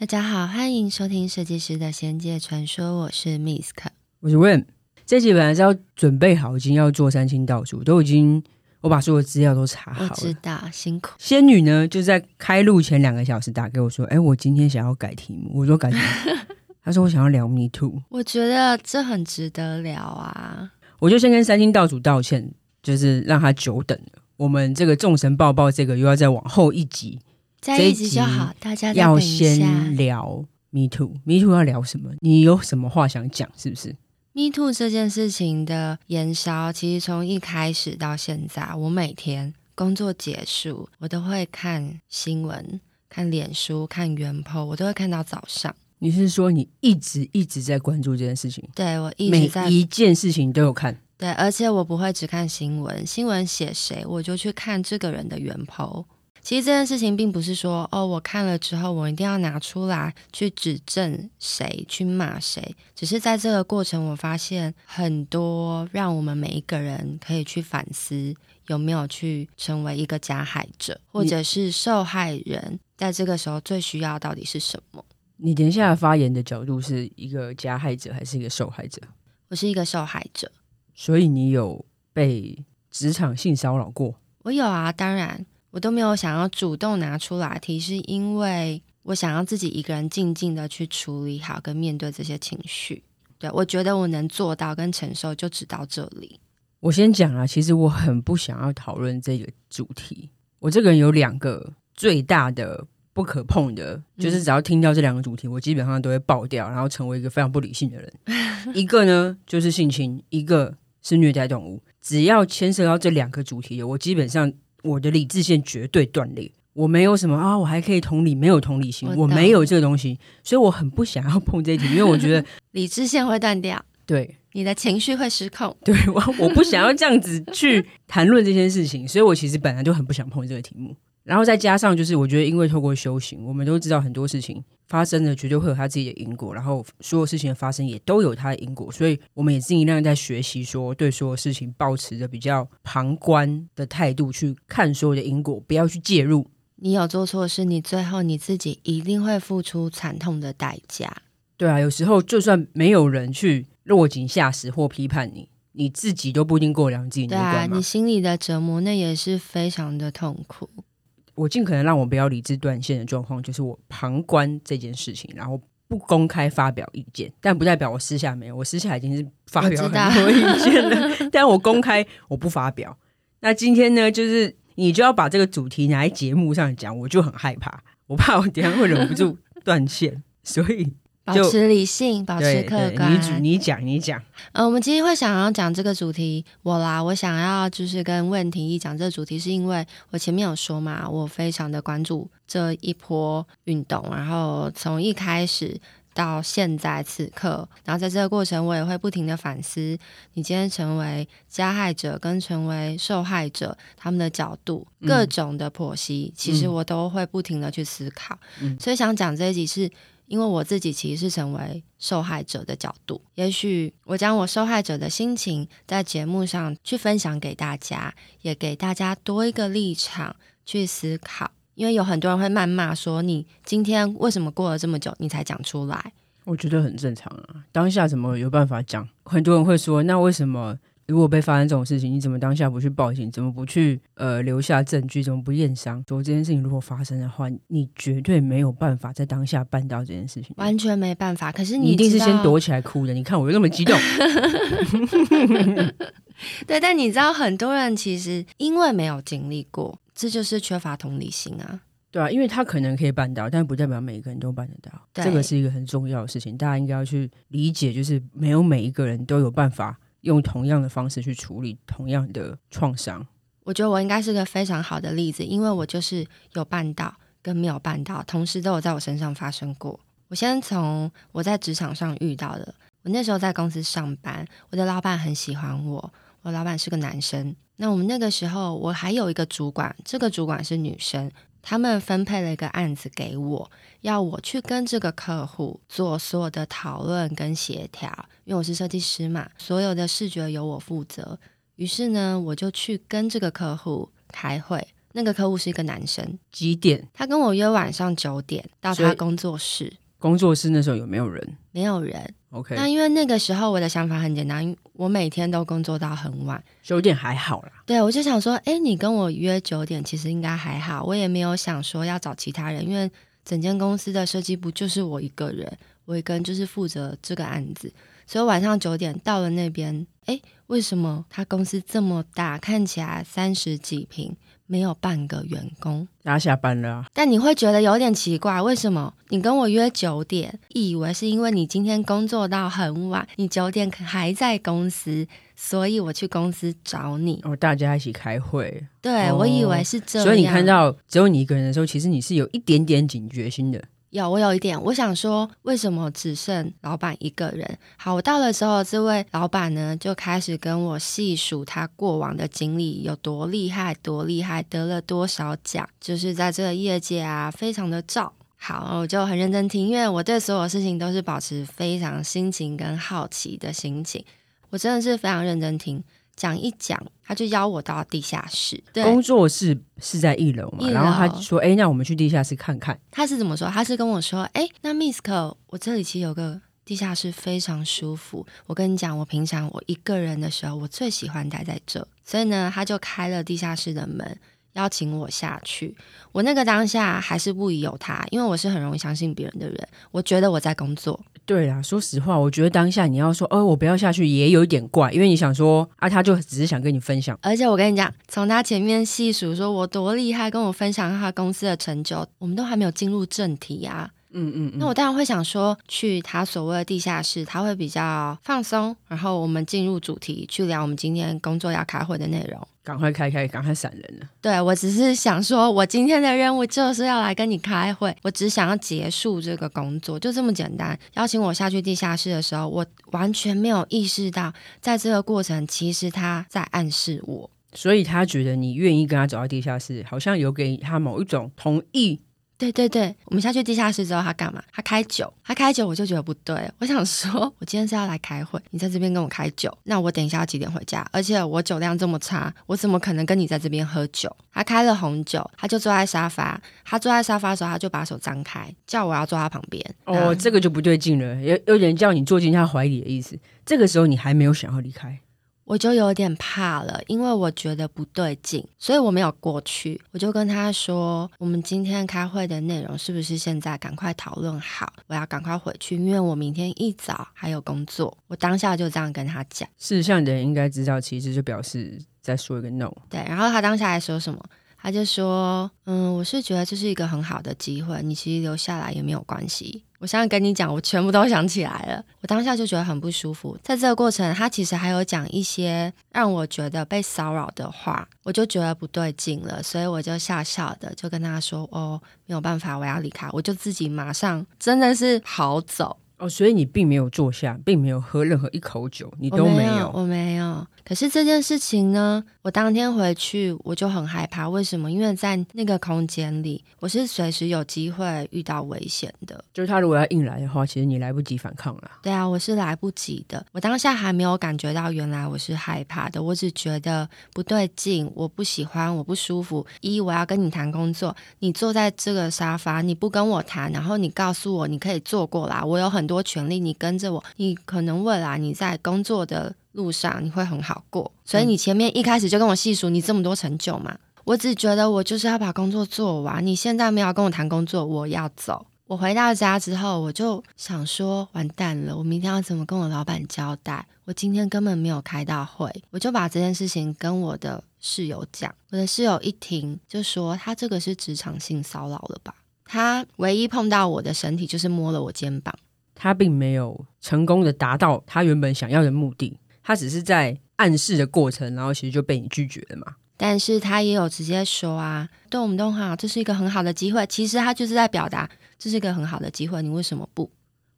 大家好，欢迎收听《设计师的仙界传说》，我是 Misk，我是 Wen。这集本来是要准备好，已经要做三清道祖，都已经我把所有资料都查好了。我知道，辛苦。仙女呢，就在开录前两个小时打给我说：“哎，我今天想要改题目。”我说：“改什么？”他说：“我想要聊 Me Too。”我觉得这很值得聊啊！我就先跟三清道主道歉，就是让他久等了。我们这个众神抱抱，这个又要再往后一集。在一起就好，大家要先聊 Me Too，Me Too 要聊什么？你有什么话想讲？是不是？Me Too 这件事情的延烧，其实从一开始到现在，我每天工作结束，我都会看新闻、看脸书、看原 po，我都会看到早上。你是说你一直一直在关注这件事情？对，我一直在每一件事情都有看。对，而且我不会只看新闻，新闻写谁，我就去看这个人的原 po。其实这件事情并不是说哦，我看了之后我一定要拿出来去指证谁，去骂谁。只是在这个过程，我发现很多让我们每一个人可以去反思，有没有去成为一个加害者，或者是受害人，在这个时候最需要到底是什么？你等一下发言的角度是一个加害者还是一个受害者？我是一个受害者。所以你有被职场性骚扰过？我有啊，当然。我都没有想要主动拿出来提，是因为我想要自己一个人静静的去处理好跟面对这些情绪。对，我觉得我能做到跟承受就只到这里。我先讲啊，其实我很不想要讨论这个主题。我这个人有两个最大的不可碰的，就是只要听到这两个主题，我基本上都会爆掉，然后成为一个非常不理性的人。一个呢就是性侵，一个是虐待动物。只要牵涉到这两个主题的，我基本上。我的理智线绝对断裂，我没有什么啊，我还可以同理，没有同理心，我，我没有这个东西，所以我很不想要碰这一题，因为我觉得 理智线会断掉，对，你的情绪会失控，对，我我不想要这样子去谈论这件事情，所以我其实本来就很不想碰这个题目。然后再加上，就是我觉得，因为透过修行，我们都知道很多事情发生的绝对会有它自己的因果，然后所有事情的发生也都有它的因果，所以我们也尽量在学习说，对所有事情保持着比较旁观的态度去看所有的因果，不要去介入。你有做错事，你最后你自己一定会付出惨痛的代价。对啊，有时候就算没有人去落井下石或批判你，你自己都不一定过良自己那关嘛。对啊，你心里的折磨那也是非常的痛苦。我尽可能让我不要理智断线的状况，就是我旁观这件事情，然后不公开发表意见，但不代表我私下没有，我私下已经是发表很多意见了，但我公开我不发表。那今天呢，就是你就要把这个主题拿在节目上讲，我就很害怕，我怕我等下会忍不住断线，所以。保持理性，保持客观。你讲，你讲，你讲。呃，我们今天会想要讲这个主题，我啦，我想要就是跟问题一讲这个主题，是因为我前面有说嘛，我非常的关注这一波运动，然后从一开始到现在此刻，然后在这个过程，我也会不停的反思，你今天成为加害者跟成为受害者，他们的角度，各种的剖析，嗯、其实我都会不停的去思考，嗯、所以想讲这一集是。因为我自己其实是成为受害者的角度，也许我将我受害者的心情在节目上去分享给大家，也给大家多一个立场去思考。因为有很多人会谩骂说：“你今天为什么过了这么久，你才讲出来？”我觉得很正常啊，当下怎么有办法讲？很多人会说：“那为什么？”如果被发生这种事情，你怎么当下不去报警？怎么不去呃留下证据？怎么不验伤？说这件事情如果发生的话，你绝对没有办法在当下办到这件事情，完全没办法。可是你，你一定是先躲起来哭的。你看我又那么激动，对。但你知道，很多人其实因为没有经历过，这就是缺乏同理心啊。对啊，因为他可能可以办到，但不代表每一个人都办得到。这个是一个很重要的事情，大家应该要去理解，就是没有每一个人都有办法。用同样的方式去处理同样的创伤，我觉得我应该是个非常好的例子，因为我就是有办到跟没有办到，同时都有在我身上发生过。我先从我在职场上遇到的，我那时候在公司上班，我的老板很喜欢我，我老板是个男生。那我们那个时候，我还有一个主管，这个主管是女生。他们分配了一个案子给我，要我去跟这个客户做所有的讨论跟协调，因为我是设计师嘛，所有的视觉由我负责。于是呢，我就去跟这个客户开会，那个客户是一个男生，几点？他跟我约晚上九点到他工作室。工作室那时候有没有人？没有人。OK。那因为那个时候我的想法很简单，我每天都工作到很晚，九点还好啦。对，我就想说，哎，你跟我约九点，其实应该还好。我也没有想说要找其他人，因为整间公司的设计部就是我一个人，我一个人就是负责这个案子。所以晚上九点到了那边，哎，为什么他公司这么大，看起来三十几坪？没有半个员工，大家下班了啊。但你会觉得有点奇怪，为什么你跟我约九点，以为是因为你今天工作到很晚，你九点还在公司，所以我去公司找你。哦，大家一起开会。对，哦，我以为是这样。所以你看到只有你一个人的时候，其实你是有一点点警觉心的。有，我有一点，我想说，为什么只剩老板一个人？好，我到了之后，这位老板呢就开始跟我细数他过往的经历有多厉害，多厉害，得了多少奖，就是在这个业界啊，非常的照。好，我就很认真听，因为我对所有事情都是保持非常心情跟好奇的心情，我真的是非常认真听。讲一讲，他就邀我到地下室。对，工作室是在一楼嘛？一楼。然后他说：“哎，那我们去地下室看看。”他是怎么说？他是跟我说：“哎，那 Misk，我这里其实有个地下室，非常舒服。我跟你讲，我平常我一个人的时候，我最喜欢待在这。所以呢，他就开了地下室的门。”邀请我下去，我那个当下还是不疑有他，因为我是很容易相信别人的人。我觉得我在工作。对啊，说实话，我觉得当下你要说哦，我不要下去，也有一点怪，因为你想说啊，他就只是想跟你分享。而且我跟你讲，从他前面细数说我多厉害，跟我分享他公司的成就，我们都还没有进入正题啊。嗯嗯，嗯，那我当然会想说，去他所谓的地下室，他会比较放松，然后我们进入主题，去聊我们今天工作要开会的内容。赶快开开，赶快闪人了。对，我只是想说，我今天的任务就是要来跟你开会，我只想要结束这个工作，就这么简单。邀请我下去地下室的时候，我完全没有意识到，在这个过程，其实他在暗示我，所以他觉得你愿意跟他走到地下室，好像有给他某一种同意。对对对，我们下去地下室之后，他干嘛？他开酒，他开酒，我就觉得不对。我想说，我今天是要来开会，你在这边跟我开酒，那我等一下要几点回家？而且我酒量这么差，我怎么可能跟你在这边喝酒？他开了红酒，他就坐在沙发。他坐在沙发的时候，他就把手张开，叫我要坐他旁边。哦，这个就不对劲了，有有点叫你坐进他怀里的意思。这个时候你还没有想要离开。我就有点怕了，因为我觉得不对劲，所以我没有过去。我就跟他说：“我们今天开会的内容是不是现在赶快讨论好？我要赶快回去，因为我明天一早还有工作。”我当下就这样跟他讲。识相的人应该知道，其实就表示在说一个 no。对，然后他当下还说什么？他就说：“嗯，我是觉得这是一个很好的机会，你其实留下来也没有关系。”我现在跟你讲，我全部都想起来了。我当下就觉得很不舒服。在这个过程，他其实还有讲一些让我觉得被骚扰的话，我就觉得不对劲了，所以我就笑笑的就跟他说：“哦，没有办法，我要离开。”我就自己马上真的是跑走。哦，所以你并没有坐下，并没有喝任何一口酒，你都没有，我没有，我没有。可是这件事情呢，我当天回去我就很害怕。为什么？因为在那个空间里，我是随时有机会遇到危险的。就是他如果要硬来的话，其实你来不及反抗了。对啊，我是来不及的。我当下还没有感觉到原来我是害怕的，我只觉得不对劲，我不喜欢，我不舒服。一，我要跟你谈工作，你坐在这个沙发，你不跟我谈，然后你告诉我你可以坐过来，我有很多权利，你跟着我，你可能未来你在工作的路上你会很好过，所以你前面一开始就跟我细数你这么多成就嘛。我只觉得我就是要把工作做完，你现在没有跟我谈工作，我要走。我回到家之后，我就想说完蛋了，我明天要怎么跟我老板交代？我今天根本没有开到会，我就把这件事情跟我的室友讲。我的室友一听就说他这个是职场性骚扰了吧？他唯一碰到我的身体就是摸了我肩膀。他并没有成功的达到他原本想要的目的，他只是在暗示的过程，然后其实就被你拒绝了嘛。但是他也有直接说啊，对我们都好，这是一个很好的机会。其实他就是在表达，这是一个很好的机会，你为什么不？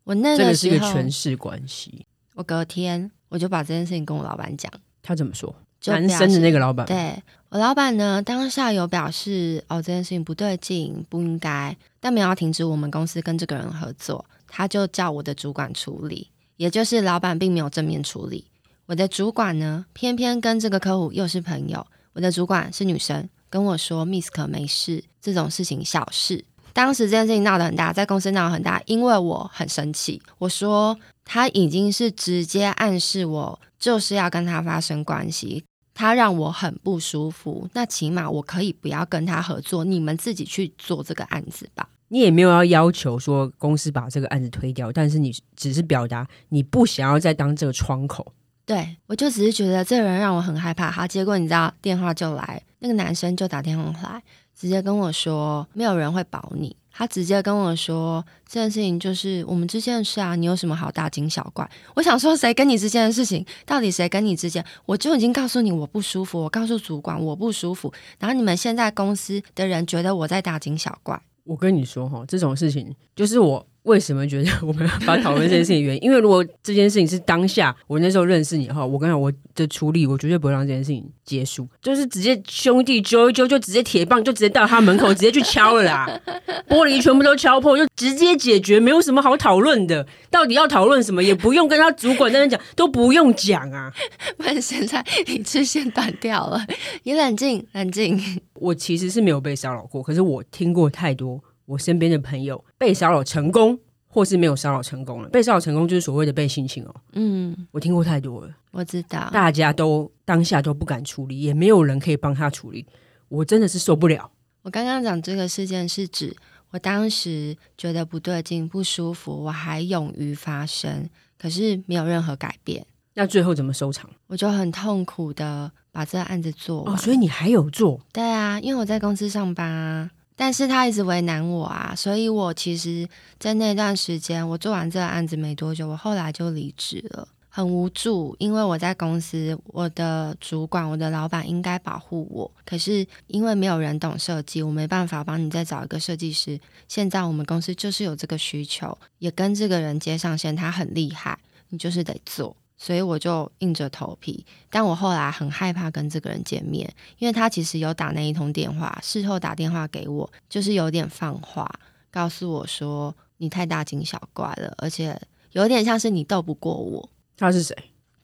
我那个是一个权势关系。我隔天我就把这件事情跟我老板讲，他怎么说？男生的那个老板，对，我老板呢，当下有表示哦，这件事情不对劲，不应该，但没有要停止我们公司跟这个人合作。他就叫我的主管处理，也就是老板并没有正面处理。我的主管呢，偏偏跟这个客户又是朋友。我的主管是女生，跟我说 “miss 可没事，这种事情小事。当时这件事情闹得很大，在公司闹得很大，因为我很生气。我说他已经是直接暗示我就是要跟他发生关系，他让我很不舒服。那起码我可以不要跟他合作，你们自己去做这个案子吧。你也没有要要求说公司把这个案子推掉，但是你只是表达你不想要再当这个窗口。对，我就只是觉得这个人让我很害怕。好，结果你知道电话就来，那个男生就打电话来。直接跟我说，没有人会保你。他直接跟我说，这件事情就是我们之间的事啊，你有什么好大惊小怪？我想说，谁跟你之间的事情，到底谁跟你之间？我就已经告诉你我不舒服，我告诉主管我不舒服，然后你们现在公司的人觉得我在大惊小怪。我跟你说哈，这种事情就是我。为什么觉得我们要把讨论这件事情的原因？因为如果这件事情是当下我那时候认识你哈，我跟你讲我的处理，我绝对不会让这件事情结束，就是直接兄弟揪一揪，就直接铁棒就直接到他门口直接去敲了啦，玻璃全部都敲破，就直接解决，没有什么好讨论的。到底要讨论什么？也不用跟他主管在那讲，都不用讲啊。不然现在理智线断掉了，你冷静冷静。我其实是没有被骚扰过，可是我听过太多。我身边的朋友被骚扰成功，或是没有骚扰成功了。被骚扰成功就是所谓的被性侵哦。嗯，我听过太多了，我知道，大家都当下都不敢处理，也没有人可以帮他处理。我真的是受不了。我刚刚讲这个事件是指，我当时觉得不对劲、不舒服，我还勇于发声，可是没有任何改变。那最后怎么收场？我就很痛苦的把这个案子做完。哦，所以你还有做？对啊，因为我在公司上班啊。但是他一直为难我啊，所以我其实，在那段时间，我做完这个案子没多久，我后来就离职了，很无助，因为我在公司，我的主管、我的老板应该保护我，可是因为没有人懂设计，我没办法帮你再找一个设计师。现在我们公司就是有这个需求，也跟这个人接上线，他很厉害，你就是得做。所以我就硬着头皮，但我后来很害怕跟这个人见面，因为他其实有打那一通电话，事后打电话给我，就是有点放话，告诉我说你太大惊小怪了，而且有点像是你斗不过我。他是谁？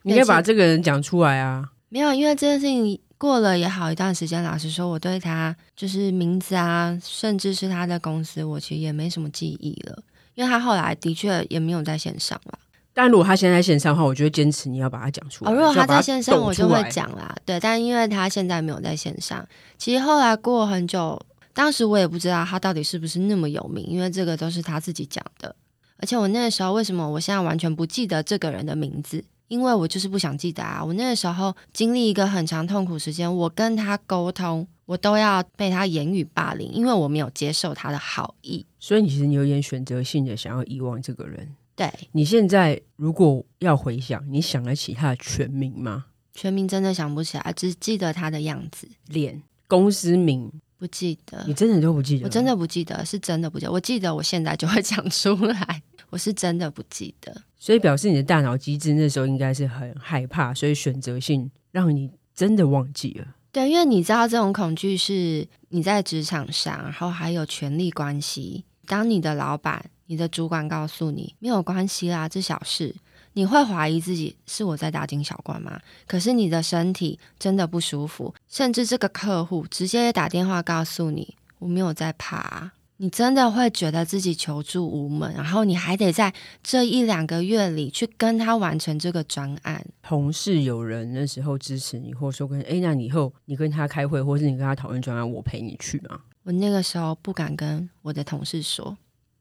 你可以把这个人讲出来啊。没有，因为这件事情过了也好一段时间，老实说，我对他就是名字啊，甚至是他的公司，我其实也没什么记忆了，因为他后来的确也没有在线上了。但如果他现在在线上的话，我就会坚持你要把它讲出来。哦，如果他在线上，我就会讲啦。对，但因为他现在没有在线上，其实后来过很久，当时我也不知道他到底是不是那么有名，因为这个都是他自己讲的。而且我那个时候为什么我现在完全不记得这个人的名字？因为我就是不想记得啊。我那个时候经历一个很长痛苦时间，我跟他沟通，我都要被他言语霸凌，因为我没有接受他的好意。所以你其实你有点选择性的想要遗忘这个人。对，你现在如果要回想，你想得起他的全名吗？全名真的想不起来，只记得他的样子、脸、公司名不记得。你真的都不记得？我真的不记得，是真的不记得。我记得我现在就会讲出来，我是真的不记得。所以表示你的大脑机制那时候应该是很害怕，所以选择性让你真的忘记了。对，因为你知道这种恐惧是你在职场上，然后还有权力关系，当你的老板。你的主管告诉你没有关系啦，这小事，你会怀疑自己是我在大惊小怪吗？可是你的身体真的不舒服，甚至这个客户直接打电话告诉你我没有在怕，你真的会觉得自己求助无门，然后你还得在这一两个月里去跟他完成这个专案。同事有人那时候支持你，或者说跟哎，那你以后你跟他开会，或是你跟他讨论专案，我陪你去吗？我那个时候不敢跟我的同事说。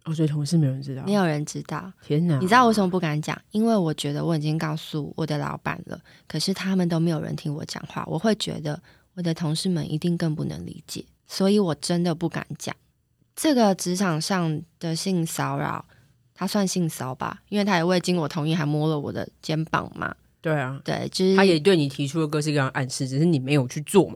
哦，所以同事没有人知道，没有人知道。天哪！你知道我为什么不敢讲？因为我觉得我已经告诉我的老板了，可是他们都没有人听我讲话。我会觉得我的同事们一定更不能理解，所以我真的不敢讲。这个职场上的性骚扰，他算性骚吧？因为他也未经我同意，还摸了我的肩膀嘛。对啊，对，就是他也对你提出了各式各样的暗示，只是你没有去做嘛。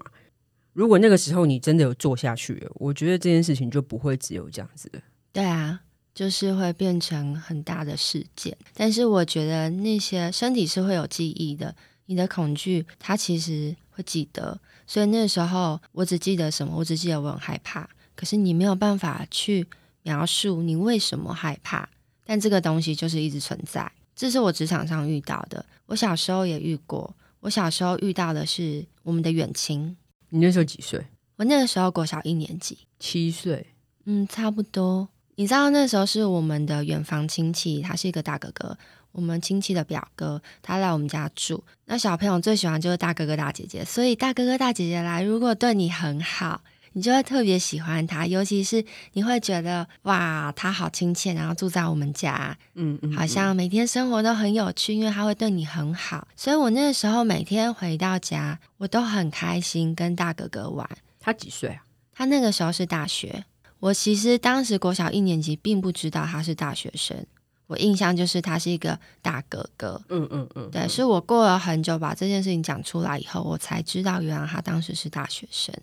如果那个时候你真的有做下去了，我觉得这件事情就不会只有这样子的。对啊，就是会变成很大的事件。但是我觉得那些身体是会有记忆的，你的恐惧它其实会记得。所以那时候我只记得什么？我只记得我很害怕。可是你没有办法去描述你为什么害怕。但这个东西就是一直存在。这是我职场上遇到的。我小时候也遇过。我小时候遇到的是我们的远亲。你那时候几岁？我那个时候国小一年级，七岁，嗯，差不多。你知道那时候是我们的远房亲戚，他是一个大哥哥，我们亲戚的表哥，他来我们家住。那小朋友最喜欢就是大哥哥大姐姐，所以大哥哥大姐姐来，如果对你很好，你就会特别喜欢他，尤其是你会觉得哇，他好亲切，然后住在我们家，嗯嗯，好像每天生活都很有趣，因为他会对你很好。所以我那个时候每天回到家，我都很开心跟大哥哥玩。他几岁啊？他那个时候是大学。我其实当时国小一年级，并不知道他是大学生。我印象就是他是一个大哥哥。嗯嗯嗯，对，是我过了很久把这件事情讲出来以后，我才知道原来他当时是大学生。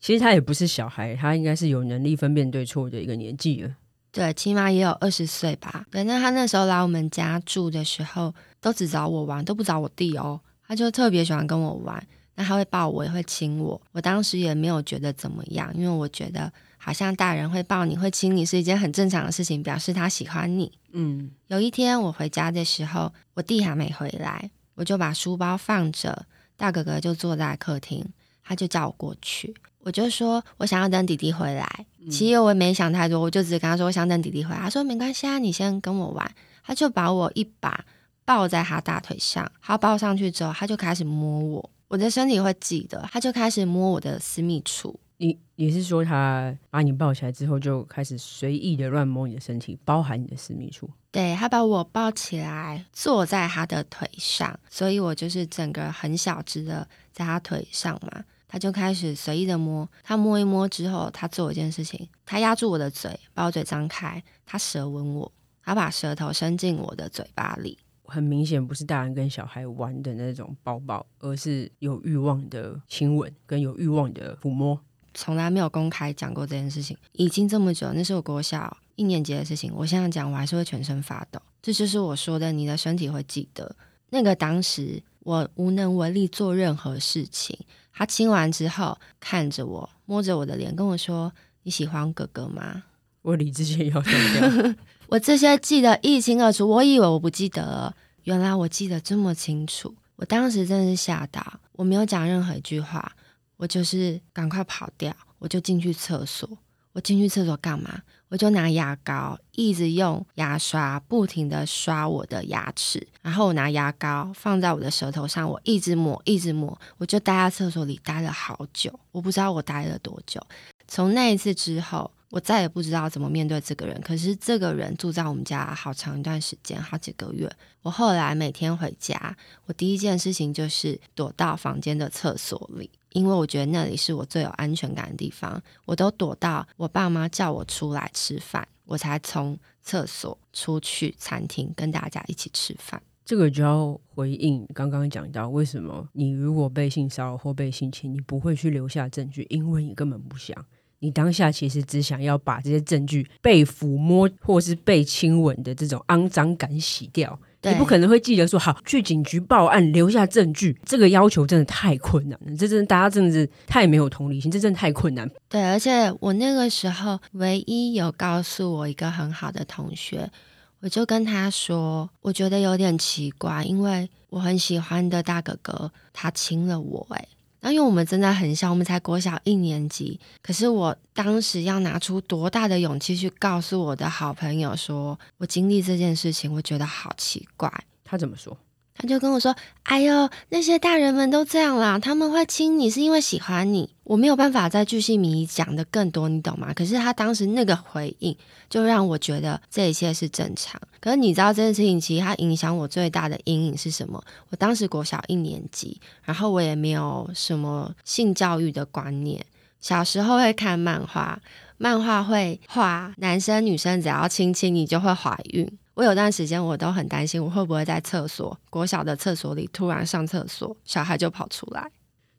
其实他也不是小孩，他应该是有能力分辨对错的一个年纪了。对，起码也有二十岁吧。反正他那时候来我们家住的时候，都只找我玩，都不找我弟哦。他就特别喜欢跟我玩，那他会抱我，也会亲我。我当时也没有觉得怎么样，因为我觉得。好像大人会抱你会亲你是一件很正常的事情，表示他喜欢你。嗯，有一天我回家的时候，我弟还没回来，我就把书包放着，大哥哥就坐在客厅，他就叫我过去，我就说我想要等弟弟回来。其实我也没想太多，我就只是跟他说我想等弟弟回来。他说没关系啊，你先跟我玩。他就把我一把抱在他大腿上，他抱上去之后，他就开始摸我，我的身体会记得，他就开始摸我的私密处。你你是说他把你抱起来之后就开始随意的乱摸你的身体，包含你的私密处？对，他把我抱起来坐在他的腿上，所以我就是整个很小只的在他腿上嘛。他就开始随意的摸，他摸一摸之后，他做一件事情，他压住我的嘴，把我嘴张开，他舌吻我，他把舌头伸进我的嘴巴里。很明显不是大人跟小孩玩的那种抱抱，而是有欲望的亲吻跟有欲望的抚摸。从来没有公开讲过这件事情，已经这么久，那是我国小一年级的事情。我现在讲，我还是会全身发抖。这就是我说的，你的身体会记得。那个当时我无能为力做任何事情。他亲完之后，看着我，摸着我的脸，跟我说：“你喜欢哥哥吗？”我理智线要断掉。我这些记得一清二楚，我以为我不记得了，原来我记得这么清楚。我当时真是吓到，我没有讲任何一句话。我就是赶快跑掉，我就进去厕所。我进去厕所干嘛？我就拿牙膏，一直用牙刷不停地刷我的牙齿，然后我拿牙膏放在我的舌头上，我一直抹，一直抹。我就待在厕所里待了好久，我不知道我待了多久。从那一次之后，我再也不知道怎么面对这个人。可是这个人住在我们家好长一段时间，好几个月。我后来每天回家，我第一件事情就是躲到房间的厕所里。因为我觉得那里是我最有安全感的地方，我都躲到我爸妈叫我出来吃饭，我才从厕所出去餐厅跟大家一起吃饭。这个就要回应刚刚讲到，为什么你如果被性骚扰或被性侵，你不会去留下证据，因为你根本不想。你当下其实只想要把这些证据被抚摸或是被亲吻的这种肮脏感洗掉。你不可能会记得说好去警局报案留下证据，这个要求真的太困难了。这真的大家真的是太没有同理心，这真的太困难。对，而且我那个时候唯一有告诉我一个很好的同学，我就跟他说，我觉得有点奇怪，因为我很喜欢的大哥哥他亲了我，因为我们真的很小，我们才国小一年级。可是我当时要拿出多大的勇气去告诉我的好朋友说，我经历这件事情，我觉得好奇怪。他怎么说？他就跟我说：“哎呦，那些大人们都这样啦，他们会亲你是因为喜欢你。”我没有办法在巨细迷讲得更多，你懂吗？可是他当时那个回应，就让我觉得这一切是正常。可是你知道这件事情，其实它影响我最大的阴影是什么？我当时国小一年级，然后我也没有什么性教育的观念。小时候会看漫画，漫画会画男生女生只要亲亲你就会怀孕。我有段时间我都很担心，我会不会在厕所，国小的厕所里突然上厕所，小孩就跑出来。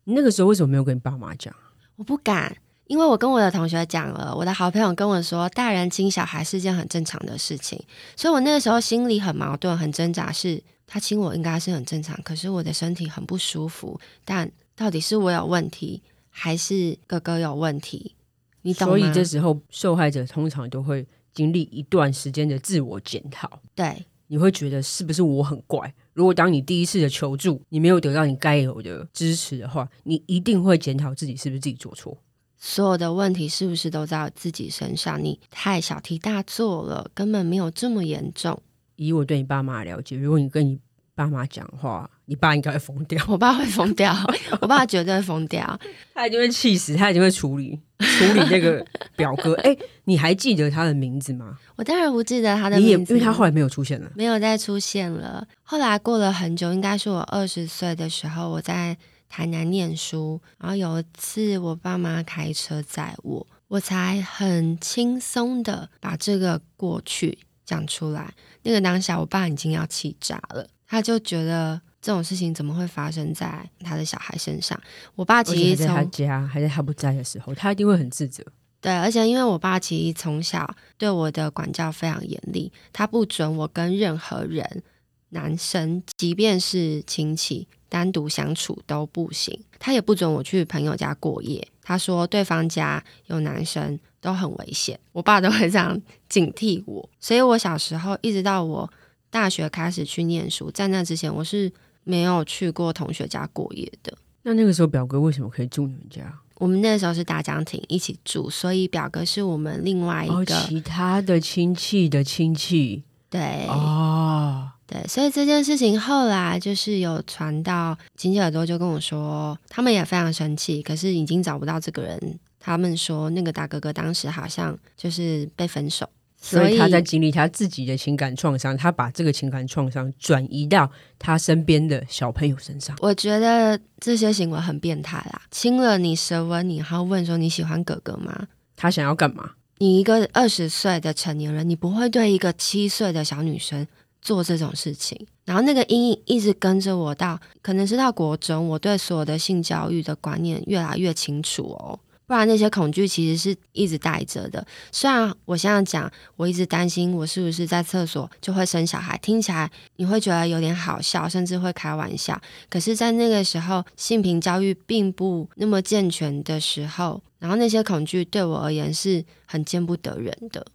你那个时候为什么没有跟你爸妈讲？我不敢，因为我跟我的同学讲了，我的好朋友跟我说，大人亲小孩是件很正常的事情，所以我那个时候心里很矛盾，很挣扎，是他亲我应该是很正常，可是我的身体很不舒服，但到底是我有问题，还是哥哥有问题？你懂吗？所以这时候受害者通常都会。经历一段时间的自我检讨，对，你会觉得是不是我很怪？如果当你第一次的求助，你没有得到你该有的支持的话，你一定会检讨自己是不是自己做错。所有的问题是不是都在自己身上？你太小题大做了，根本没有这么严重。以我对你爸妈的了解，如果你跟你爸妈讲话，你爸应该会疯掉。我爸会疯掉，我爸绝对会疯掉，他一定会气死，他一定会处理处理那个表哥。哎、欸，你还记得他的名字吗？我当然不记得他的名字，因为他后来没有出现了，没有再出现了。后来过了很久，应该是我二十岁的时候，我在。台南念书，然后有一次我爸妈开车载我，我才很轻松的把这个过去讲出来。那个当下，我爸已经要气炸了，他就觉得这种事情怎么会发生在他的小孩身上？我爸其实从在他家还在他不在的时候，他一定会很自责。对，而且因为我爸其实从小对我的管教非常严厉，他不准我跟任何人。男生，即便是亲戚单独相处都不行，他也不准我去朋友家过夜。他说对方家有男生都很危险，我爸都会这样警惕我。所以我小时候一直到我大学开始去念书，在那之前我是没有去过同学家过夜的。那那个时候表哥为什么可以住你们家？我们那个时候是大家庭一起住，所以表哥是我们另外一个、哦、其他的亲戚的亲戚。对哦。对，所以这件事情后来就是有传到亲戚耳朵，就跟我说，他们也非常生气，可是已经找不到这个人。他们说那个大哥哥当时好像就是被分手，所以他在经历他自己的情感创伤，他把这个情感创伤转移到他身边的小朋友身上。我觉得这些行为很变态啦，亲了你，舌吻你，还要问说你喜欢哥哥吗？他想要干嘛？你一个二十岁的成年人，你不会对一个七岁的小女生做这种事情，然后那个阴影一直跟着我到，可能是到国中，我对所有的性教育的观念越来越清楚哦。不然那些恐惧其实是一直带着的。虽然我现在讲，我一直担心我是不是在厕所就会生小孩，听起来你会觉得有点好笑，甚至会开玩笑。可是，在那个时候，性平教育并不那么健全的时候，然后那些恐惧对我而言是很见不得人的。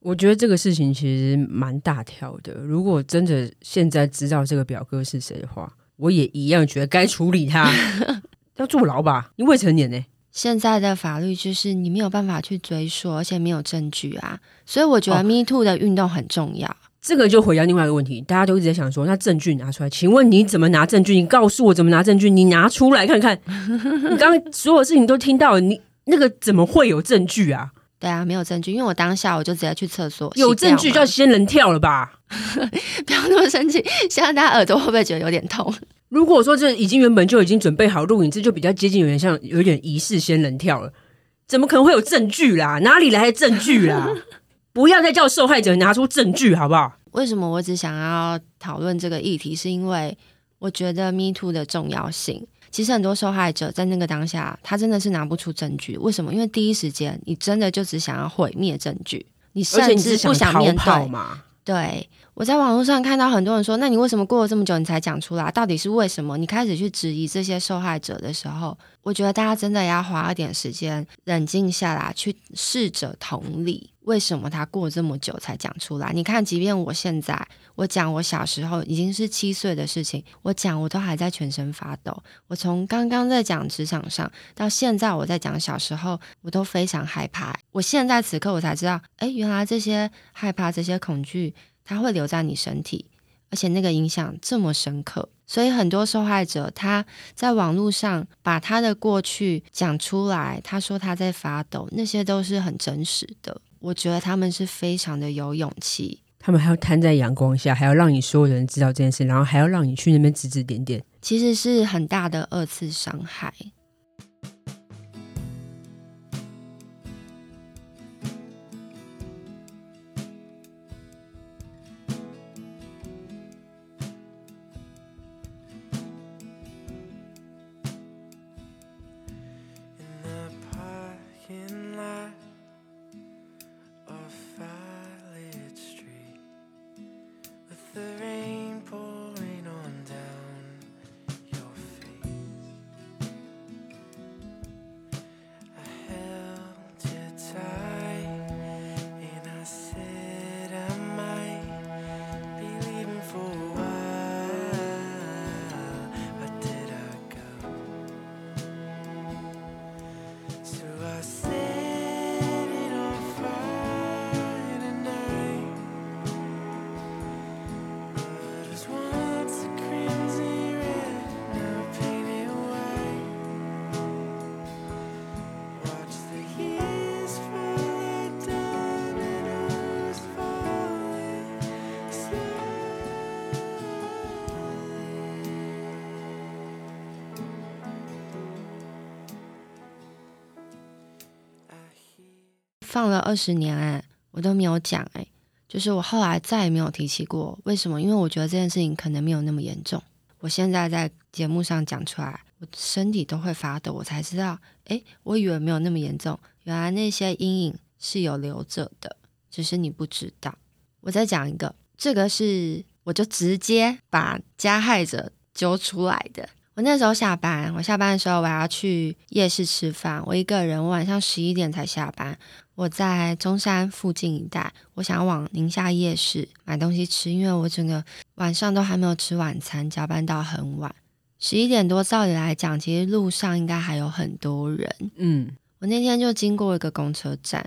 我觉得这个事情其实蛮大条的。如果真的现在知道这个表哥是谁的话，我也一样觉得该处理他，要坐牢吧？你未成年呢。现在的法律就是你没有办法去追溯，而且没有证据啊。所以我觉得 Me Too 的运动很重要。哦，这个就回答另外一个问题，大家都一直在想说，那证据拿出来，请问你怎么拿证据？你告诉我怎么拿证据？你拿出来看看。你刚刚所有事情都听到了，你那个怎么会有证据啊？对啊，没有证据，因为我当下我就直接去厕所。有证据就要仙人跳了吧？不要那么生气，现在大家耳朵会不会觉得有点痛？如果说这已经原本就已经准备好录影，这就比较接近有点像有点疑似仙人跳了。怎么可能会有证据啦？哪里来的证据啦？不要再叫受害者拿出证据好不好？为什么我只想要讨论这个议题？是因为我觉得 Me Too 的重要性。其实很多受害者在那个当下，他真的是拿不出证据。为什么？因为第一时间你真的就只想要毁灭证据，你甚至不想面对嘛。对，我在网络上看到很多人说：“那你为什么过了这么久你才讲出来？到底是为什么？”你开始去质疑这些受害者的时候，我觉得大家真的要花一点时间冷静下来，去试着同理。为什么他过这么久才讲出来？你看，即便我现在我讲我小时候已经是七岁的事情，我讲我都还在全身发抖。我从刚刚在讲职场上到现在我在讲小时候，我都非常害怕。我现在此刻我才知道，诶，原来这些害怕、这些恐惧，它会留在你身体，而且那个影响这么深刻。所以很多受害者他在网络上把他的过去讲出来，他说他在发抖，那些都是很真实的。我觉得他们是非常的有勇气，他们还要摊在阳光下，还要让你所有人知道这件事，然后还要让你去那边指指点点，其实是很大的二次伤害。放了二十年哎、我都没有讲哎、就是我后来再也没有提起过。为什么？因为我觉得这件事情可能没有那么严重。我现在在节目上讲出来，我身体都会发抖，我才知道，哎，我以为没有那么严重，原来那些阴影是有留着的，只是你不知道。我再讲一个，这个是我就直接把加害者揪出来的。我那时候下班，我下班的时候我要去夜市吃饭。我一个人，我晚上十一点才下班。我在中山附近一带，我想要往宁夏夜市买东西吃，因为我整个晚上都还没有吃晚餐，加班到很晚。十一点多，照理来讲，其实路上应该还有很多人。嗯，我那天就经过一个公车站，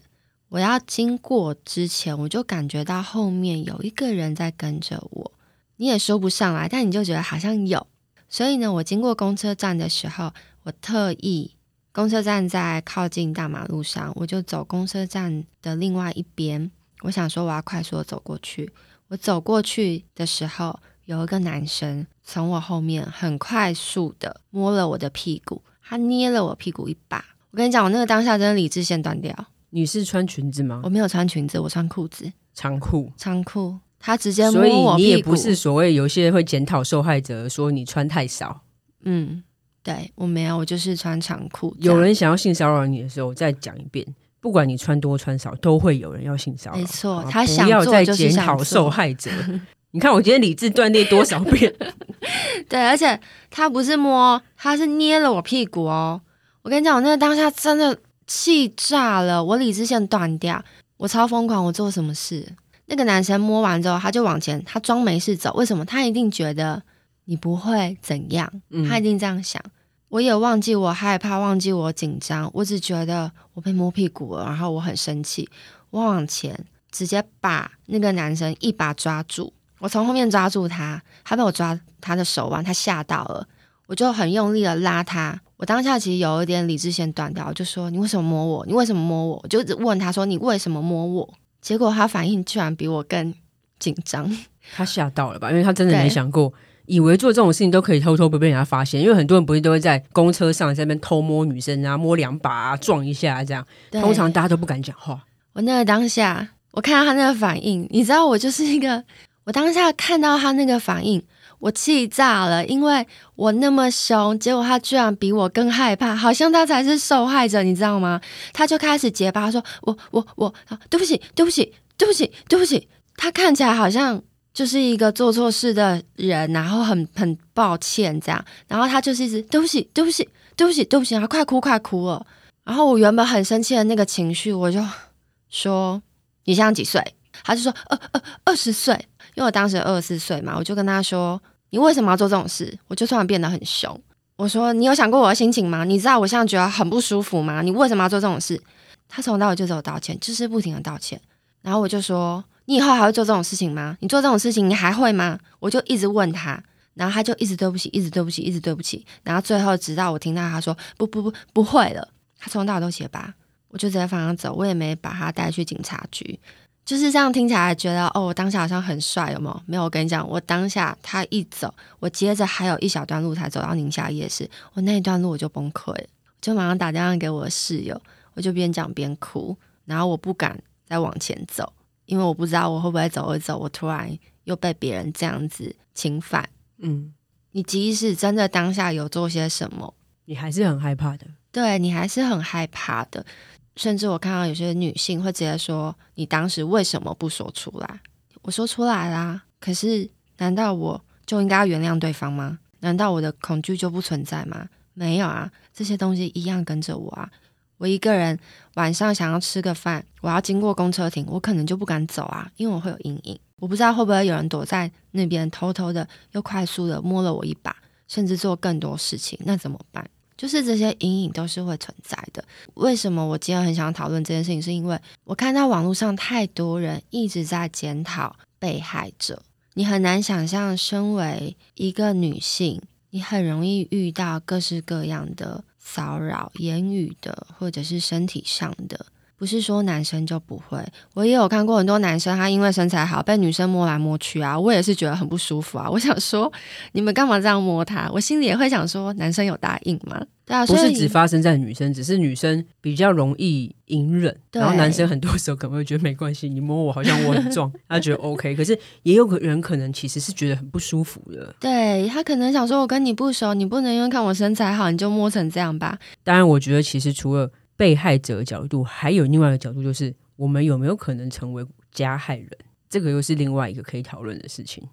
我要经过之前，我就感觉到后面有一个人在跟着我。你也说不上来，但你就觉得好像有。所以呢，我经过公车站的时候，我特意，公车站在靠近大马路上，我就走公车站的另外一边。我想说，我要快速的走过去。我走过去的时候，有一个男生从我后面很快速的摸了我的屁股，他捏了我屁股一把。我跟你讲，我那个当下真的理智线断掉。你是穿裙子吗？我没有穿裙子，我穿裤子，长裤，长裤。他直接摸我所以你也不是所谓有些人会检讨受害者说你穿太少。嗯，对，我没有，我就是穿长裤。有人想要性骚扰你的时候，我再讲一遍，不管你穿多穿少，都会有人要性骚扰。没错，他想要再检讨受害者。你看我今天理智断裂多少遍？对，而且他不是摸，他是捏了我屁股哦。我跟你讲，我那个当下真的气炸了，我理智线断掉，我超疯狂，我做什么事？那个男生摸完之后，他就往前，他装没事走。为什么？他一定觉得你不会怎样，他一定这样想。嗯、我也忘记我害怕，忘记我紧张，我只觉得我被摸屁股了，然后我很生气。我往前直接把那个男生一把抓住，我从后面抓住他，他被我抓他的手腕，他吓到了，我就很用力的拉他。我当下其实有一点理智线断掉，我就说：“你为什么摸我？你为什么摸我？”我就问他说：“你为什么摸我？”结果他反应居然比我更紧张，他吓到了吧？因为他真的没想过，以为做这种事情都可以偷偷不被人家发现。因为很多人不是都会在公车上在那边偷摸女生啊，摸两把啊，撞一下啊这样。通常大家都不敢讲话。我那个当下，我看到他那个反应，你知道，我就是一个，我当下看到他那个反应。我气炸了，因为我那么凶，结果他居然比我更害怕，好像他才是受害者，你知道吗？他就开始结巴说：“我我我，对不起，对不起，对不起，对不起。”他看起来好像就是一个做错事的人，然后很很抱歉这样，然后他就是一直对不起，对不起，对不起，对不起，然后快哭快哭了。然后我原本很生气的那个情绪，我就说：“你现在几岁？”他就说：“二二二十岁。”因为我当时二十四岁嘛，我就跟他说：“你为什么要做这种事？”我就突然变得很凶。我说：“你有想过我的心情吗？你知道我现在觉得很不舒服吗？你为什么要做这种事？”他从头到尾就只有道歉，就是不停的道歉。然后我就说：“你以后还会做这种事情吗？你做这种事情你还会吗？”我就一直问他，然后他就一直对不起，一直对不起，一直对不起。然后最后直到我听到他说：“不不不，不会了。”他从头到尾都结巴，我就直接放他走，我也没把他带去警察局。就是这样听起来觉得哦，我当下好像很帅，有没有？没有，我跟你讲，我当下他一走，我接着还有一小段路才走到宁夏夜市，我那一段路我就崩溃了，就马上打电话给我的室友，我就边讲边哭，然后我不敢再往前走，因为我不知道我会不会走一走，我突然又被别人这样子侵犯。嗯，你即使真的当下有做些什么，你还是很害怕的。对，你还是很害怕的。甚至我看到有些女性会直接说：“你当时为什么不说出来？”我说出来啦，可是难道我就应该要原谅对方吗？难道我的恐惧就不存在吗？没有啊，这些东西一样跟着我啊。我一个人晚上想要吃个饭，我要经过公车亭，我可能就不敢走啊，因为我会有阴影。我不知道会不会有人躲在那边偷偷的又快速的摸了我一把，甚至做更多事情，那怎么办？就是这些阴影都是会存在的。为什么我今天很想讨论这件事情？是因为我看到网络上太多人一直在检讨被害者。你很难想象，身为一个女性，你很容易遇到各式各样的骚扰，言语的或者是身体上的。不是说男生就不会，我也有看过很多男生，他因为身材好被女生摸来摸去啊，我也是觉得很不舒服啊。我想说，你们干嘛这样摸他？我心里也会想说，男生有答应吗？对啊，不是只发生在女生，只是女生比较容易隐忍，然后男生很多时候可能会觉得没关系，你摸我好像我很壮，他觉得 OK。可是也有个人可能其实是觉得很不舒服的，对，他可能想说，我跟你不熟，你不能因为看我身材好你就摸成这样吧。当然，我觉得其实除了被害者的角度，还有另外一个角度，就是我们有没有可能成为加害人？这个又是另外一个可以讨论的事情。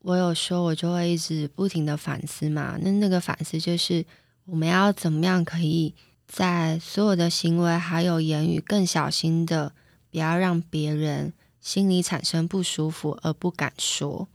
我有说，我就会一直不停的反思嘛。那那个反思就是，我们要怎么样可以在所有的行为还有言语更小心的，不要让别人心里产生不舒服而不敢说。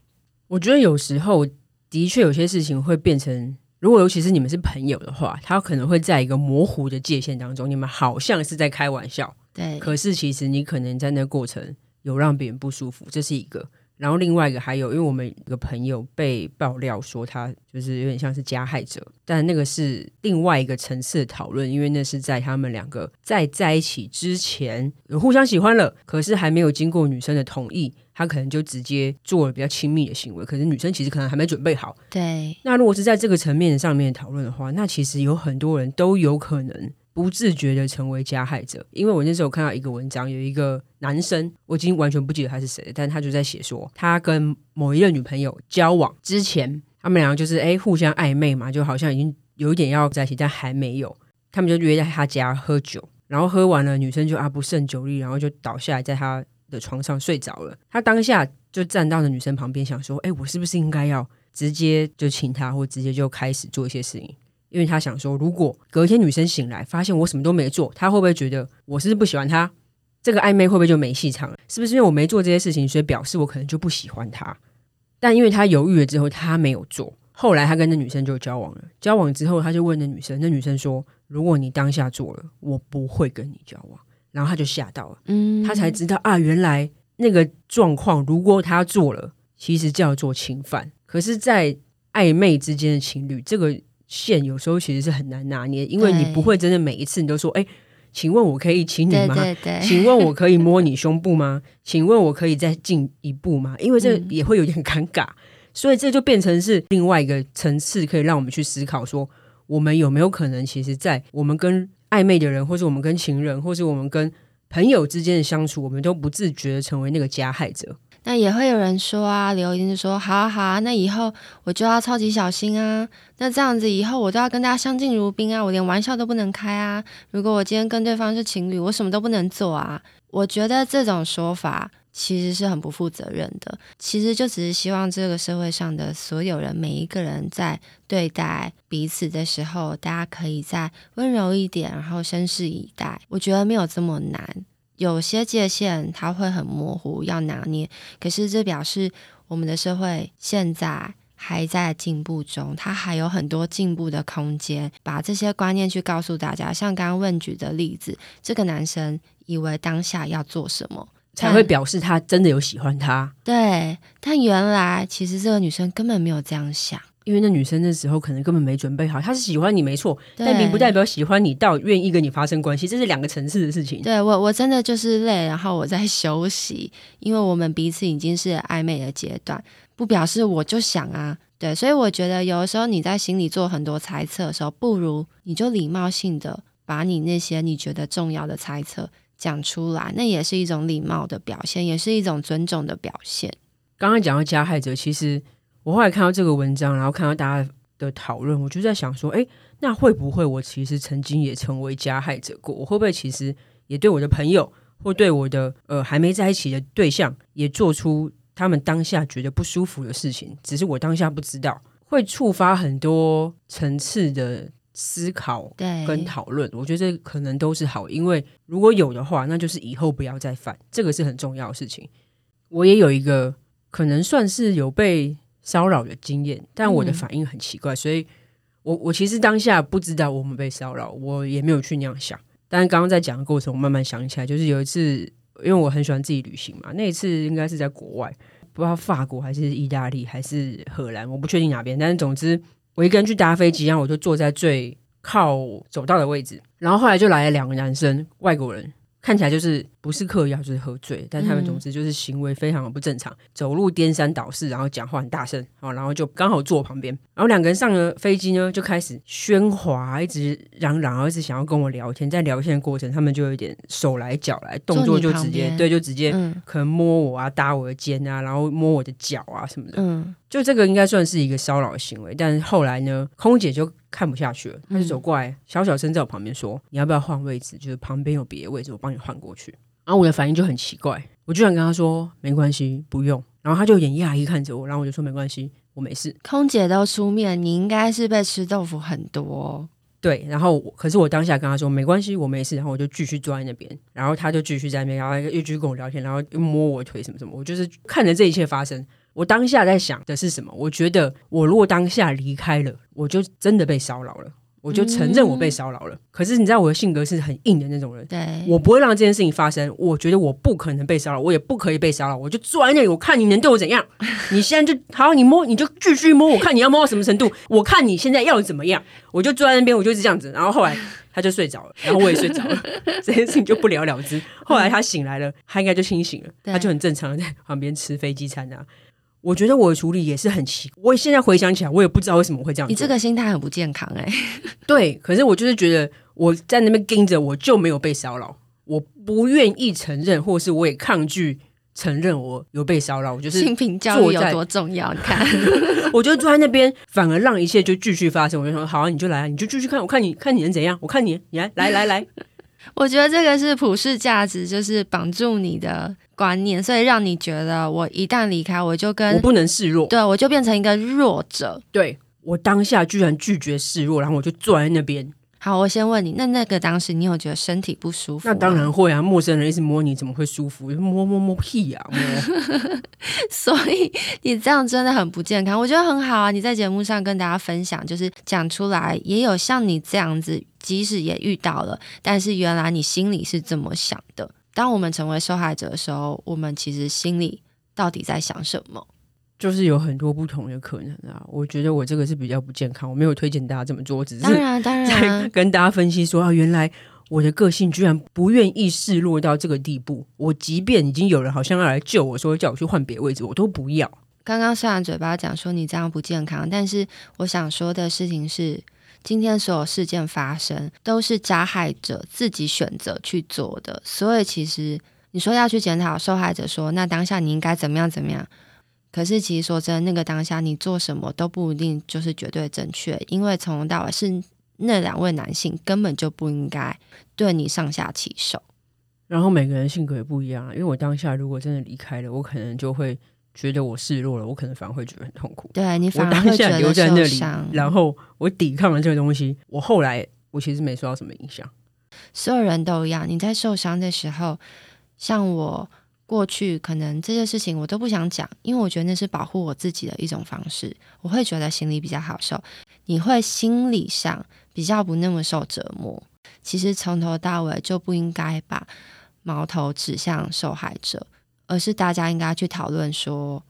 我觉得有时候的确有些事情会变成。如果尤其是你们是朋友的话，他可能会在一个模糊的界限当中，你们好像是在开玩笑，对，可是其实你可能在那个过程有让别人不舒服，这是一个。然后另外一个还有，因为我们一个朋友被爆料说他就是有点像是加害者，但那个是另外一个层次的讨论，因为那是在他们两个在在一起之前互相喜欢了，可是还没有经过女生的同意，他可能就直接做了比较亲密的行为，可是女生其实可能还没准备好。对，那如果是在这个层面上面讨论的话，那其实有很多人都有可能。不自觉的成为加害者，因为我那时候看到一个文章，有一个男生，我已经完全不记得他是谁，但他就在写说，他跟某一任女朋友交往之前，他们两个就是诶互相暧昧嘛，就好像已经有一点要在一起，但还没有，他们就约在他家喝酒，然后喝完了，女生就啊不胜酒力，然后就倒下来在他的床上睡着了。他当下就站到了女生旁边，想说，诶，我是不是应该要直接就亲他，或直接就开始做一些事情？因为他想说，如果隔天女生醒来发现我什么都没做，他会不会觉得我是不是不喜欢他？这个暧昧会不会就没戏唱了？是不是因为我没做这些事情，所以表示我可能就不喜欢他？但因为他犹豫了之后，他没有做。后来他跟那女生就交往了。交往之后，他就问那女生，那女生说：“如果你当下做了，我不会跟你交往。”然后他就吓到了，嗯，他才知道啊，原来那个状况，如果他做了，其实叫做侵犯。可是，在暧昧之间的情侣，这个。线有时候其实是很难拿捏，因为你不会真的每一次你都说：“哎，请问我可以亲你吗？对对对，请问我可以摸 你胸部吗？请问我可以再进一步吗？”因为这也会有点 尴尬，嗯，所以这就变成是另外一个层次，可以让我们去思考说，我们有没有可能，其实，在我们跟暧昧的人，或是我们跟情人，或是我们跟朋友之间的相处，我们都不自觉的成为那个加害者。那也会有人说啊，留言就说好啊好啊，那以后我就要超级小心啊。那这样子以后我都要跟大家相敬如宾啊，我连玩笑都不能开啊。如果我今天跟对方是情侣，我什么都不能做啊。我觉得这种说法其实是很不负责任的。其实就只是希望这个社会上的所有人，每一个人在对待彼此的时候，大家可以再温柔一点，然后绅士以待。我觉得没有这么难。有些界限它会很模糊，要拿捏。可是这表示我们的社会现在还在进步中，它还有很多进步的空间。把这些观念去告诉大家，像刚刚问举的例子，这个男生以为当下要做什么，才会表示他真的有喜欢他。对，但原来其实这个女生根本没有这样想。因为那女生那时候可能根本没准备好，她是喜欢你没错，但并不代表喜欢你到愿意跟你发生关系，这是两个层次的事情。对，我，我真的就是累，然后我在休息，因为我们彼此已经是暧昧的阶段，不表示我就想啊，对，所以我觉得有的时候你在心里做很多猜测的时候，不如你就礼貌性的把你那些你觉得重要的猜测讲出来，那也是一种礼貌的表现，也是一种尊重的表现。刚刚讲到加害者，其实。我后来看到这个文章，然后看到大家的讨论，我就在想说，哎，那会不会我其实曾经也成为加害者过？我会不会其实也对我的朋友或对我的呃还没在一起的对象，也做出他们当下觉得不舒服的事情？只是我当下不知道，会触发很多层次的思考跟讨论。我觉得这可能都是好，因为如果有的话，那就是以后不要再犯，这个是很重要的事情。我也有一个可能算是有被。骚扰的经验，但我的反应很奇怪，嗯、所以我我其实当下不知道我们被骚扰，我也没有去那样想。但是刚刚在讲的过程，我慢慢想起来，就是有一次，因为我很喜欢自己旅行嘛，那一次应该是在国外，不知道法国还是意大利还是荷兰，我不确定哪边。但是总之，我一个人去搭飞机，然后我就坐在最靠走道的位置，然后后来就来了两个男生，外国人，看起来就是不是嗑药就是喝醉，但他们总之就是行为非常的不正常，嗯、走路颠三倒四，然后讲话很大声，然后就刚好坐我旁边，然后两个人上了飞机呢，就开始喧哗，一直嚷嚷，一直想要跟我聊天，在聊天的过程，他们就有点手来脚来，动作就直接对，就直接可能摸我啊，搭我的肩啊，然后摸我的脚啊什么的，嗯，就这个应该算是一个骚扰的行为，但是后来呢，空姐就看不下去了，她就走过来，小小声在我旁边说：“你要不要换位置？就是旁边有别的位置，我帮你换过去。”然后我的反应就很奇怪，我就想跟他说没关系，不用。然后他就有点讶异看着我，然后我就说没关系，我没事。空姐都出面，你应该是被吃豆腐很多。对，然后可是我当下跟他说没关系，我没事。然后我就继续坐在那边，然后他就继续在那边，然后又继续跟我聊天，然后又摸我腿什么什么。我就是看着这一切发生，我当下在想的是什么？我觉得我如果当下离开了，我就真的被骚扰了。我就承认我被骚扰了，嗯、可是你知道我的性格是很硬的那种人，对，我不会让这件事情发生。我觉得我不可能被骚扰，我也不可以被骚扰，我就坐在那里，我看你能对我怎样。你现在就好，你摸你就继续摸，我看你要摸到什么程度。我看你现在要怎么样，我就坐在那边，我就是这样子。然后后来他就睡着了，然后我也睡着了，这件事情就不了了之。后来他醒来了，他应该就清醒了，他就很正常的在旁边吃飞机餐啊。我觉得我的处理也是很奇怪，我现在回想起来，我也不知道为什么会这样。你这个心态很不健康哎、欸。对，可是我就是觉得我在那边盯着，我就没有被骚扰，我不愿意承认，或是我也抗拒承认我有被骚扰。我就是性平教育有多重要？你看，我就坐在那边，反而让一切就继续发生。我就说好啊，你就来啊，你就继续看，我看你看你能怎样？我看你，你来来来来。我觉得这个是普世价值，就是绑住你的观念，所以让你觉得我一旦离开，我就跟我不能示弱，对，我就变成一个弱者。对，我当下居然拒绝示弱，然后我就坐在那边。好，我先问你，那那个当时你有觉得身体不舒服？那当然会啊，陌生人一直摸你，怎么会舒服？摸摸摸屁呀、啊！摸。所以你这样真的很不健康。我觉得很好啊，你在节目上跟大家分享，就是讲出来，也有像你这样子，即使也遇到了，但是原来你心里是这么想的。当我们成为受害者的时候，我们其实心里到底在想什么？就是有很多不同的可能啊，我觉得我这个是比较不健康，我没有推荐大家这么做，我只是当然当然跟大家分析说啊，原来我的个性居然不愿意示弱到这个地步，我即便已经有人好像要来救我说叫我去换别位置，我都不要。刚刚虽然嘴巴讲说你这样不健康，但是我想说的事情是，今天所有事件发生都是加害者自己选择去做的，所以其实你说要去检讨受害者说，那当下你应该怎么样怎么样。可是，其实说真的，那个当下你做什么都不一定就是绝对正确，因为从头到尾是那两位男性根本就不应该对你上下其手。然后每个人性格也不一样，因为我当下如果真的离开了，我可能就会觉得我示弱了，我可能反而会觉得很痛苦。对，你反而会觉得留在那里，然后我抵抗了这个东西，我后来我其实没受到什么影响。所有人都一样，你在受伤的时候，像我。过去可能这些事情我都不想讲，因为我觉得那是保护我自己的一种方式。我会觉得心里比较好受，你会心理上比较不那么受折磨。其实从头到尾就不应该把矛头指向受害者，而是大家应该去讨论说，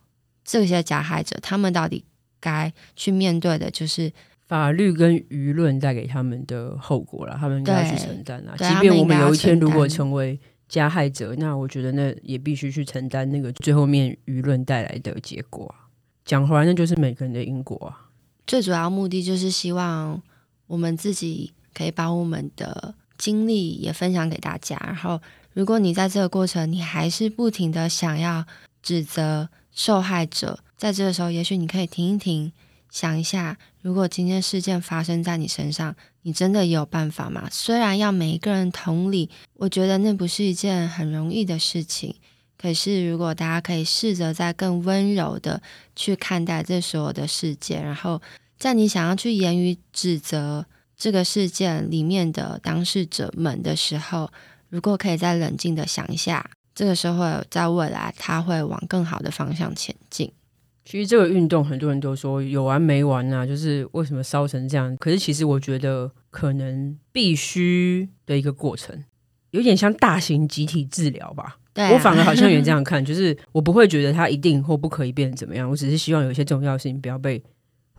这些加害者他们到底该去面对的就是法律跟舆论带给他们的后果了，他们应该要去承担啊。即便我们有一天如果成为加害者，那我觉得那也必须去承担那个最后面舆论带来的结果啊。讲回来，那就是每个人的因果啊。最主要目的就是希望我们自己可以把我们的经历也分享给大家。然后，如果你在这个过程，你还是不停的想要指责受害者，在这个时候，也许你可以停一停。想一下，如果今天事件发生在你身上，你真的有办法吗？虽然要每一个人同理，我觉得那不是一件很容易的事情。可是，如果大家可以试着再更温柔的去看待这所有的事件，然后在你想要去言语指责这个事件里面的当事者们的时候，如果可以再冷静的想一下，这个时候在未来他会往更好的方向前进。其实这个运动很多人都说有完没完啊，就是为什么烧成这样？可是其实我觉得可能必须的一个过程，有点像大型集体治疗吧。对啊，我反而好像也这样看，就是我不会觉得它一定或不可以变成怎么样，我只是希望有一些重要性不要被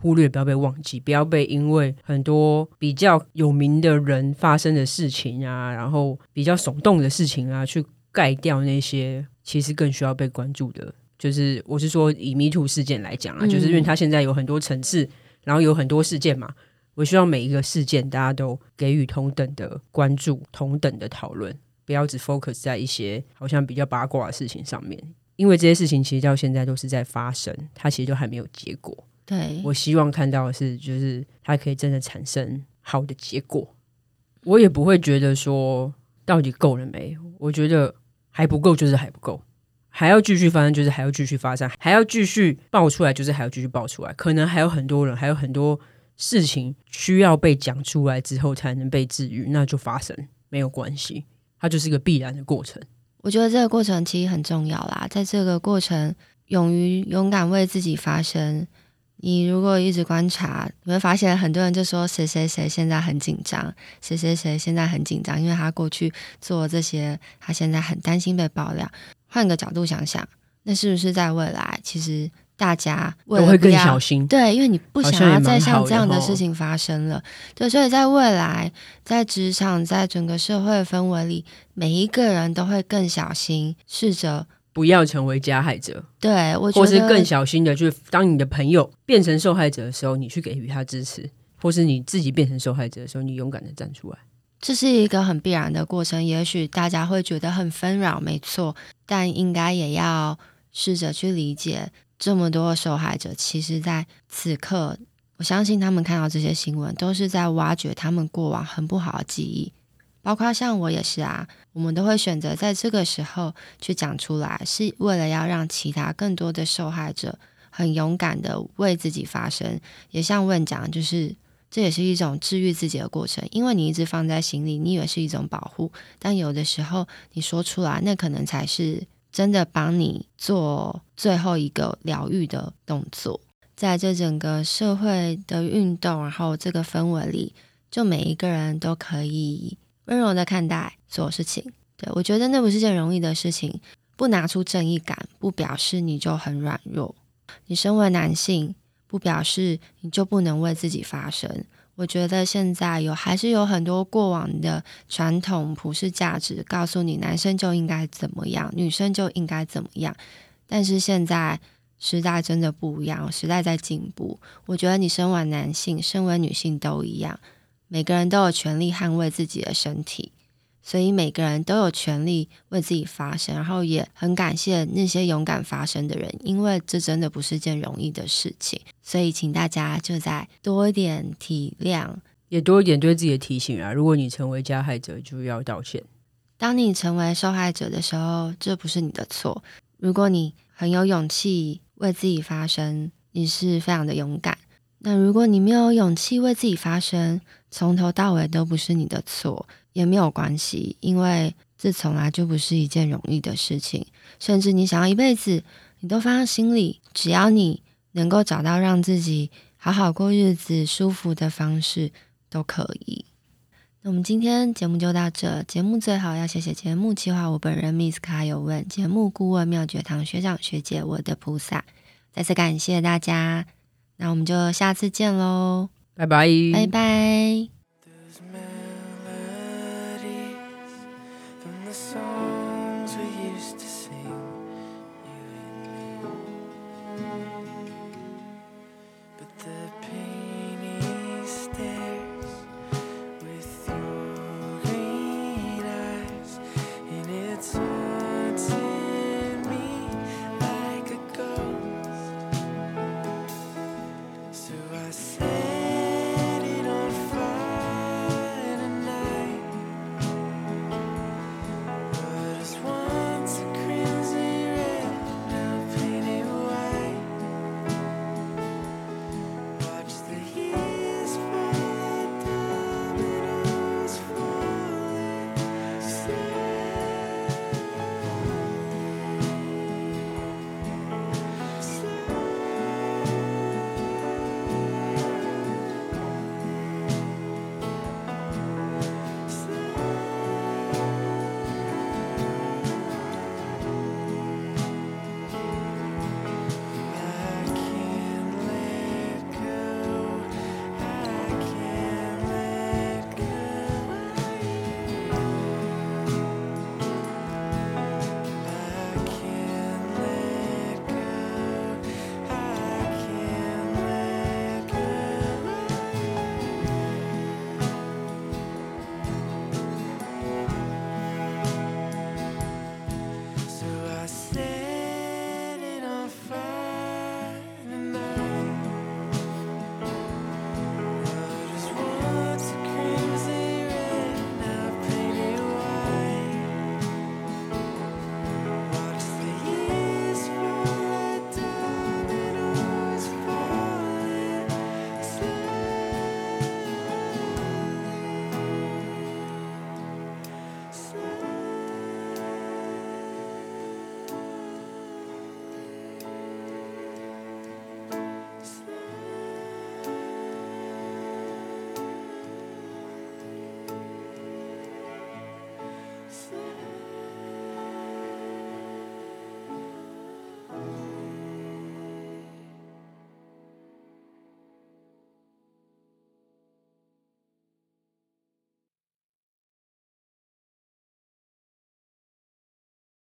忽略，不要被忘记，不要被因为很多比较有名的人发生的事情啊，然后比较耸动的事情啊，去盖掉那些其实更需要被关注的。就是我是说，以 Me Too 事件来讲啊，嗯、就是因为它现在有很多层次，然后有很多事件嘛，我希望每一个事件大家都给予同等的关注，同等的讨论，不要只 focus 在一些好像比较八卦的事情上面，因为这些事情其实到现在都是在发生，它其实都还没有结果。对，我希望看到的是，就是它可以真的产生好的结果。我也不会觉得说到底够了没，我觉得还不够，就是还不够。还要继续发生，就是还要继续发生，还要继续爆出来，就是还要继续爆出来。可能还有很多人，还有很多事情需要被讲出来之后才能被治愈，那就发生没有关系，它就是一个必然的过程。我觉得这个过程其实很重要啦，在这个过程，勇于勇敢为自己发声。你如果一直观察，你会发现很多人就说谁谁谁现在很紧张，谁谁谁现在很紧张，因为他过去做这些，他现在很担心被爆料。换个角度想想，那是不是在未来，其实大家为了会更小心？对，因为你不想要再像这样的事情发生了。对，所以在未来，在职场，在整个社会氛围里，每一个人都会更小心，试着不要成为加害者。对，我觉得，或是更小心的，就是当你的朋友变成受害者的时候，你去给予他支持，或是你自己变成受害者的时候，你勇敢的站出来。这是一个很必然的过程，也许大家会觉得很纷扰，没错，但应该也要试着去理解，这么多受害者，其实在此刻，我相信他们看到这些新闻，都是在挖掘他们过往很不好的记忆，包括像我也是啊，我们都会选择在这个时候去讲出来，是为了要让其他更多的受害者很勇敢的为自己发声，也像问讲，就是。这也是一种治愈自己的过程，因为你一直放在心里，你以为是一种保护，但有的时候你说出来，那可能才是真的帮你做最后一个疗愈的动作。在这整个社会的运动，然后这个氛围里，就每一个人都可以温柔的看待所有事情。对，我觉得那不是件容易的事情，不拿出正义感，不表示你就很软弱。你身为男性。不表示你就不能为自己发声。我觉得现在有还是有很多过往的传统普世价值，告诉你男生就应该怎么样，女生就应该怎么样。但是现在时代真的不一样，时代在进步。我觉得你身为男性，身为女性都一样，每个人都有权利捍卫自己的身体。所以每个人都有权利为自己发声，然后也很感谢那些勇敢发声的人，因为这真的不是件容易的事情。所以请大家就再多一点体谅，也多一点对自己的提醒啊！如果你成为加害者，就要道歉。当你成为受害者的时候，这不是你的错。如果你很有勇气为自己发声，你是非常的勇敢。那如果你没有勇气为自己发声，从头到尾都不是你的错。也没有关系，因为这从来就不是一件容易的事情。甚至你想要一辈子，你都放在心里。只要你能够找到让自己好好过日子、舒服的方式，都可以。那我们今天节目就到这。节目最好要谢谢节目企划我本人 Miss 卡有问，节目顾问妙觉堂学长学姐，我的菩萨。再次感谢大家，那我们就下次见喽，拜拜，拜拜。